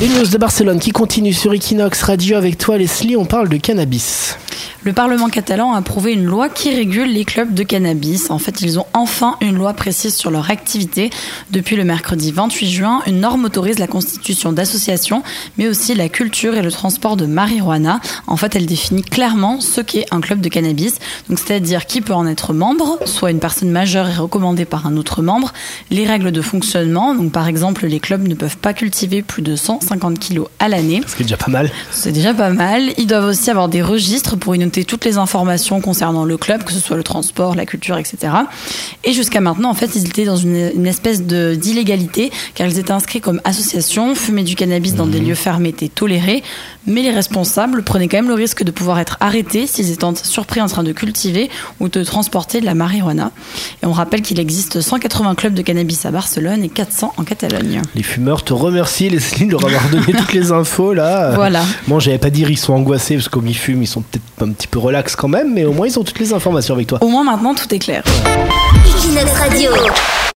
Les news de Barcelone qui continue sur Equinox Radio avec toi Leslie, on parle de cannabis. Le Parlement catalan a approuvé une loi qui régule les clubs de cannabis. En fait, ils ont enfin une loi précise sur leur activité. Depuis le mercredi 28 juin, une norme autorise la constitution d'associations, mais aussi la culture et le transport de marijuana. En fait, elle définit clairement ce qu'est un club de cannabis. Donc, c'est-à-dire qui peut en être membre, soit une personne majeure et recommandée par un autre membre, les règles de fonctionnement. Donc, par exemple, les clubs ne peuvent pas cultiver plus de 150 kilos à l'année. Ce qui est déjà pas mal. C'est déjà pas mal. Ils doivent aussi avoir des registres pour y toutes les informations concernant le club, que ce soit le transport, la culture, etc. Et jusqu'à maintenant, en fait, ils étaient dans une, une espèce d'illégalité, car ils étaient inscrits comme association. Fumer du cannabis dans des lieux fermés était toléré, mais les responsables prenaient quand même le risque de pouvoir être arrêtés s'ils étaient surpris en train de cultiver ou de transporter de la marijuana. Et on rappelle qu'il existe 180 clubs de cannabis à Barcelone et 400 en Catalogne. Les fumeurs te remercient Leslie de leur avoir donné toutes les infos là. Voilà. Bon, j'allais pas dire ils sont angoissés parce que comme ils fument, ils sont peut-être un petit peu relax quand même, mais au moins ils ont toutes les informations avec toi. Au moins maintenant tout est clair. Equinox Radio.